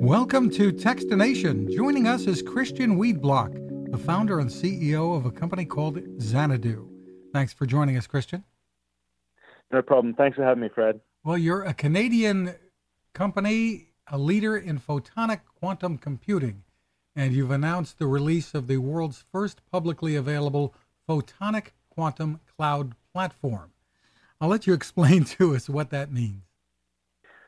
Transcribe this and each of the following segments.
Welcome to Techstination. Joining us is Christian Weedbrook, the founder and CEO of a company called Xanadu. Thanks for joining us, Christian. No problem. Thanks for having me, Fred. Well, you're a Canadian company, a leader in photonic quantum computing, and you've announced the release of the world's first publicly available photonic quantum cloud platform. I'll let you explain to us what that means.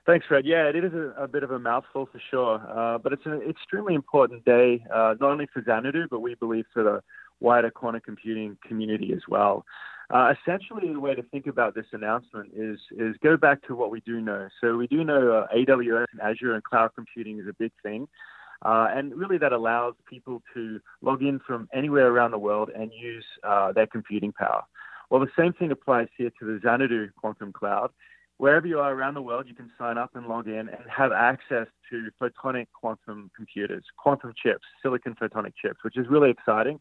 Thanks, Fred. Yeah, it is a, a bit of a mouthful for sure, uh, but it's an extremely important day, uh, not only for Xanadu, but we believe for the wider quantum computing community as well. Uh, essentially, the way to think about this announcement is is go back to what we do know. So we do know uh, AWS and Azure and cloud computing is a big thing, uh, and really that allows people to log in from anywhere around the world and use uh, their computing power. Well, the same thing applies here to the Xanadu Quantum Cloud wherever you are around the world, you can sign up and log in and have access to photonic quantum computers, quantum chips, silicon photonic chips, which is really exciting.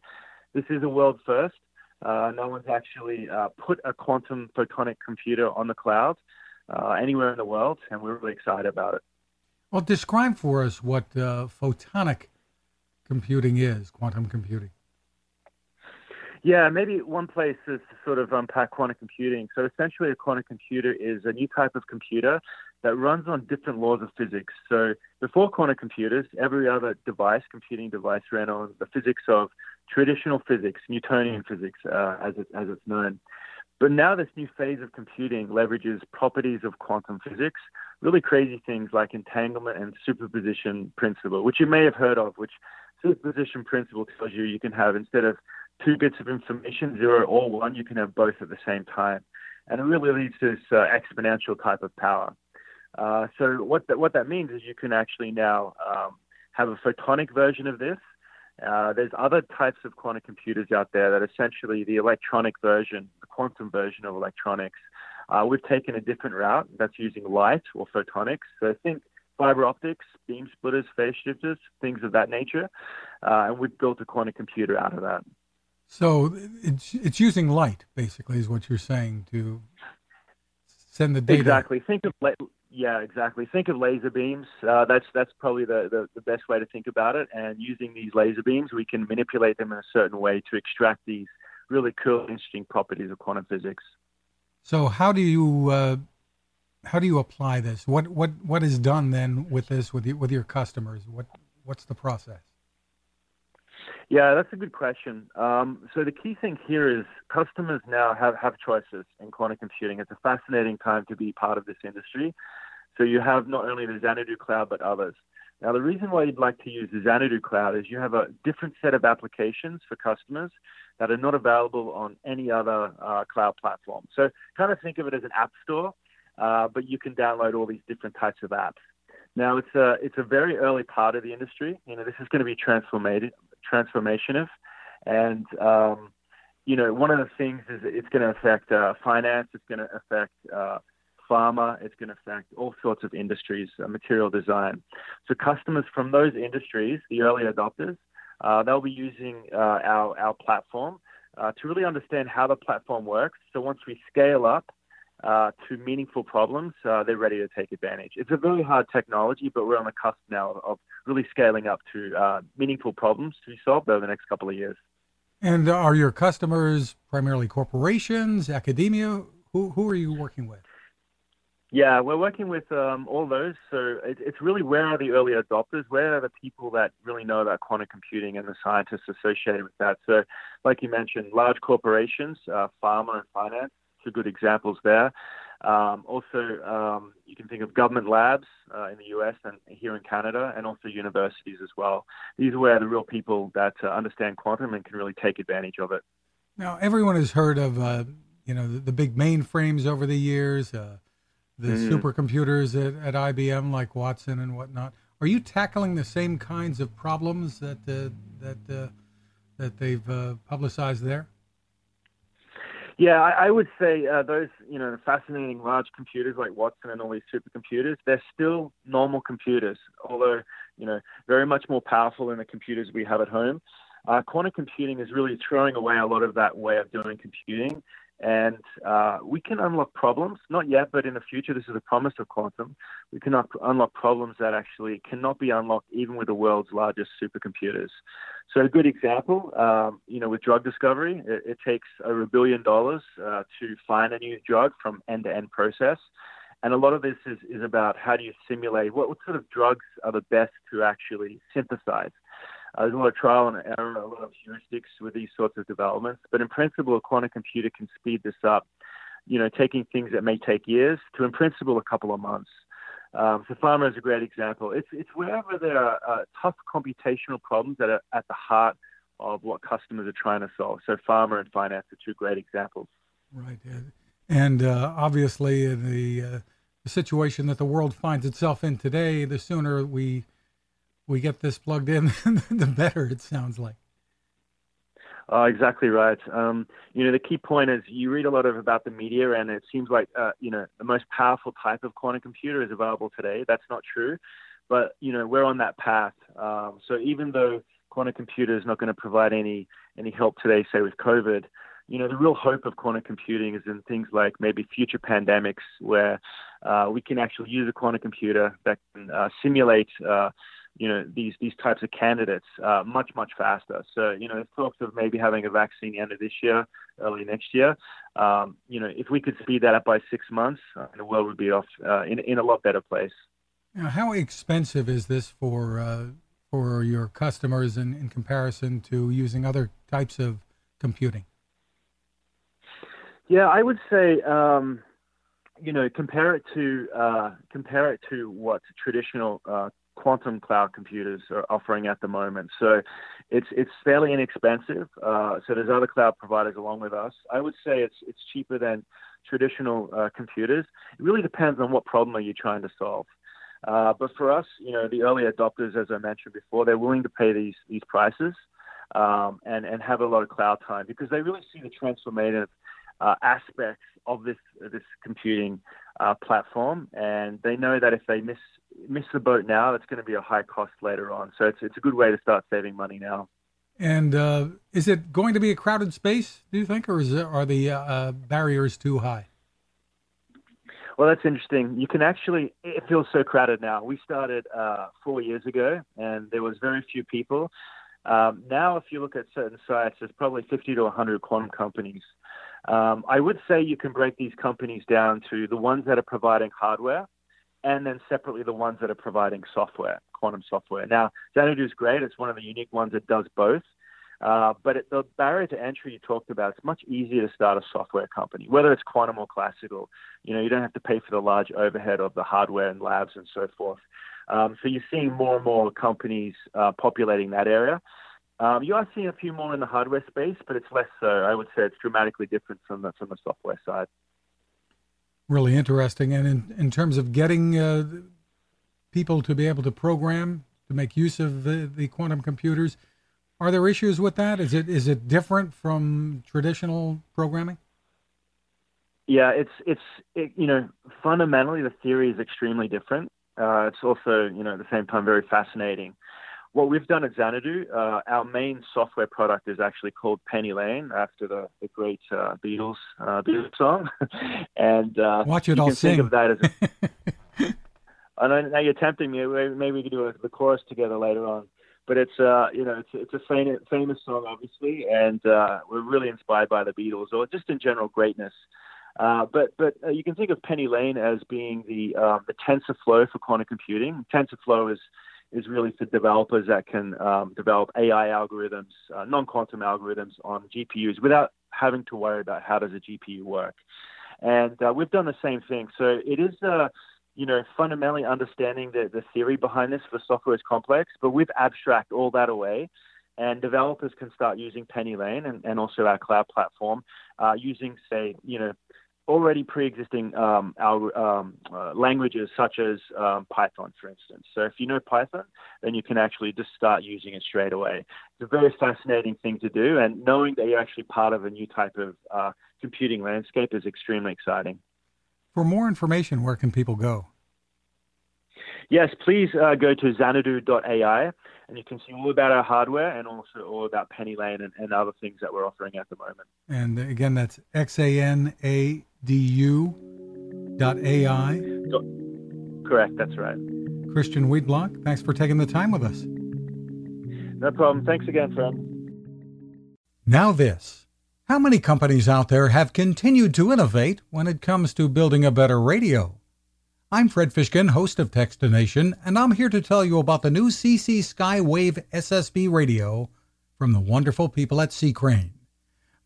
This is a world first. Uh, no one's actually uh, put a quantum photonic computer on the cloud uh, anywhere in the world, and we're really excited about it. Well, describe for us what uh, photonic computing is, quantum computing. Yeah, maybe one place is to sort of unpack quantum computing. So essentially, a quantum computer is a new type of computer that runs on different laws of physics. So before quantum computers, every other device, computing device, ran on the physics of traditional physics, Newtonian physics, uh, as, it, as it's known. But now this new phase of computing leverages properties of quantum physics, really crazy things like entanglement and superposition principle, which you may have heard of, which superposition principle tells you you can have instead of two bits of information, zero or one, you can have both at the same time. And it really leads to this uh, exponential type of power. Uh, so what that, what that means is you can actually now um, have a photonic version of this. Uh, there's other types of quantum computers out there that essentially the electronic version, the quantum version of electronics. Uh, we've taken a different route that's using light or photonics. So think fiber optics, beam splitters, phase shifters, things of that nature. Uh, and we've built a quantum computer out of that. So it's it's using light, basically, is what you're saying to send the data. Exactly. Think of yeah, exactly. Think of laser beams. Uh, that's that's probably the, the, the best way to think about it. And using these laser beams, we can manipulate them in a certain way to extract these really cool, interesting properties of quantum physics. So how do you uh, how do you apply this? What what what is done then with this with with your customers? What what's the process? Yeah, that's a good question. Um, so the key thing here is customers now have, have choices in quantum computing. It's a fascinating time to be part of this industry. So you have not only the Xanadu cloud, but others. Now, the reason why you'd like to use the Xanadu cloud is you have a different set of applications for customers that are not available on any other uh, cloud platform. So kind of think of it as an app store, uh, but you can download all these different types of apps. Now, it's a, it's a very early part of the industry. You know, this is going to be transformative, transformative. And, um, you know, one of the things is it's going to affect uh, finance, it's going to affect uh, pharma, it's going to affect all sorts of industries, uh, material design. So customers from those industries, the early adopters, uh, they'll be using uh, our, our platform uh, to really understand how the platform works. So once we scale up, uh, to meaningful problems, uh, they're ready to take advantage. It's a very hard technology, but we're on the cusp now of really scaling up to uh, meaningful problems to be solved over the next couple of years. And are your customers primarily corporations, academia? Who, who are you working with? Yeah, we're working with um, all those. So it, it's really where are the early adopters? Where are the people that really know about quantum computing and the scientists associated with that? So, like you mentioned, large corporations, uh, pharma and finance two good examples there. Um, also, um, you can think of government labs uh, in the US and here in Canada, and also universities as well. These are where the real people that uh, understand quantum and can really take advantage of it. Now, everyone has heard of uh, you know the, the, big mainframes over the years, uh, the mm. supercomputers at, at, IBM like Watson and whatnot. Are you tackling the same kinds of problems that uh, that uh, that they've publicized there? Yeah, I, I would say uh, those, you know, fascinating large computers like Watson and all these supercomputers, they're still normal computers, although, you know, very much more powerful than the computers we have at home. Uh, quantum computing is really throwing away a lot of that way of doing computing And uh, we can unlock problems, not yet, but in the future, this is the promise of quantum. We can unlock problems that actually cannot be unlocked even with the world's largest supercomputers. So, a good example, um, you know, with drug discovery, it, it takes over a billion dollars uh, to find a new drug from end to end process. And a lot of this is, is about how do you simulate what, what sort of drugs are the best to actually synthesize. Uh, there's a lot of trial and error, a lot of heuristics with these sorts of developments. But in principle, a quantum computer can speed this up, you know, taking things that may take years to, in principle, a couple of months. Um, so pharma is a great example. It's, it's wherever there are uh, tough computational problems that are at the heart of what customers are trying to solve. So pharma and finance are two great examples. Right. And uh, obviously, in the, uh, the situation that the world finds itself in today, the sooner we we get this plugged in, the better it sounds like. Uh, exactly right. Um, you know, the key point is you read a lot of about the media, and it seems like uh, you know the most powerful type of quantum computer is available today. That's not true, but you know we're on that path. Um, so even though quantum computer is not going to provide any any help today, say with COVID, you know the real hope of quantum computing is in things like maybe future pandemics, where uh, we can actually use a quantum computer that can uh, simulate uh, you know these these types of candidates uh, much much faster. So you know, there's talks of maybe having a vaccine end of this year, early next year. Um, you know, if we could speed that up by six months, uh, the world would be off uh, in in a lot better place. Now, how expensive is this for uh, for your customers in, in comparison to using other types of computing? Yeah, I would say. Um, you know, compare it to uh, compare it to what traditional uh, quantum cloud computers are offering at the moment. So it's it's fairly inexpensive. Uh, so there's other cloud providers along with us. I would say it's it's cheaper than traditional uh, computers. It really depends on what problem are you trying to solve. Uh, but for us, you know, the early adopters, as I mentioned before, they're willing to pay these these prices um, and and have a lot of cloud time because they really see the transformative uh, aspects of this this computing uh, platform, and they know that if they miss miss the boat now, it's going to be a high cost later on. So it's it's a good way to start saving money now. And uh, is it going to be a crowded space? Do you think, or is it, are the uh, barriers too high? Well, that's interesting. You can actually, it feels so crowded now. We started uh, four years ago, and there was very few people. Um, now, if you look at certain sites, there's probably 50 to 100 quantum companies. Um, I would say you can break these companies down to the ones that are providing hardware and then separately the ones that are providing software, quantum software. Now, Xanadu is great. It's one of the unique ones that does both. Uh, but it, the barrier to entry you talked about, it's much easier to start a software company, whether it's quantum or classical. You know, you don't have to pay for the large overhead of the hardware and labs and so forth. Um, so you're seeing more and more companies uh, populating that area. Um, you are seeing a few more in the hardware space, but it's less so. I would say it's dramatically different from the from the software side. Really interesting. And in, in terms of getting uh, people to be able to program to make use of the, the quantum computers, are there issues with that? Is it is it different from traditional programming? Yeah, it's it's it, you know fundamentally the theory is extremely different. Uh, it's also you know at the same time very fascinating what we've done at Xanadu, uh, our main software product is actually called Penny Lane after the, the great uh, Beatles uh, Beatles song, and uh, watch it all sing. Think of that as. A, I know now you're tempting me. Maybe we could do a, the chorus together later on. But it's uh, you know, it's it's a famous famous song, obviously, and uh, we're really inspired by the Beatles, or just in general greatness. Uh, but but uh, you can think of Penny Lane as being the uh, the TensorFlow for quantum computing. TensorFlow is is really for developers that can um, develop AI algorithms, uh, non-quantum algorithms on GPUs without having to worry about how does a GPU work. And uh, we've done the same thing. So it is, uh, you know, fundamentally understanding the, the theory behind this for software is complex, but we've abstract all that away. And developers can start using Penny Lane and, and also our cloud platform uh, using, say, you know, already pre-existing um, our, um, uh, languages such as um, Python, for instance. So if you know Python, then you can actually just start using it straight away. It's a very fascinating thing to do, and knowing that you're actually part of a new type of uh, computing landscape is extremely exciting. For more information, where can people go? Yes, please uh, go to xanadu.ai and you can see all about our hardware and also all about Penny Lane and, and other things that we're offering at the moment. And again, that's X A N A D U dot AI. Correct, that's right. Christian Weedbrook, thanks for taking the time with us. No problem. Thanks again, friend. Now, this. How many companies out there have continued to innovate when it comes to building a better radio? I'm Fred Fishkin, host of Techstination, and I'm here to tell you about the new CC Skywave SSB radio from the wonderful people at C. Crane.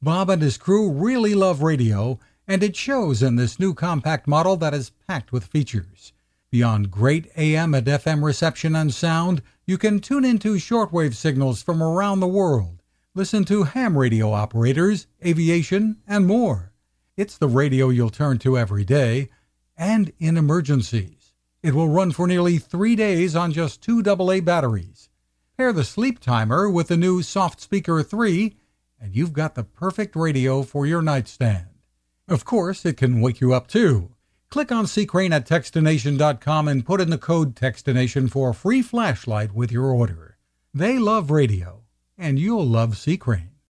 Bob and his crew really love radio, and it shows in this new compact model that is packed with features. Beyond great AM and FM reception and sound, you can tune into shortwave signals from around the world, listen to ham radio operators, aviation, and more. It's the radio you'll turn to every day and in emergencies. It will run for nearly three days on just two AA batteries. Pair the sleep timer with the new Soft Speaker 3, and you've got the perfect radio for your nightstand. Of course, it can wake you up too. Click on Crane at Techstination.com and put in the code Techstination for a free flashlight with your order. They love radio, and you'll love Crane.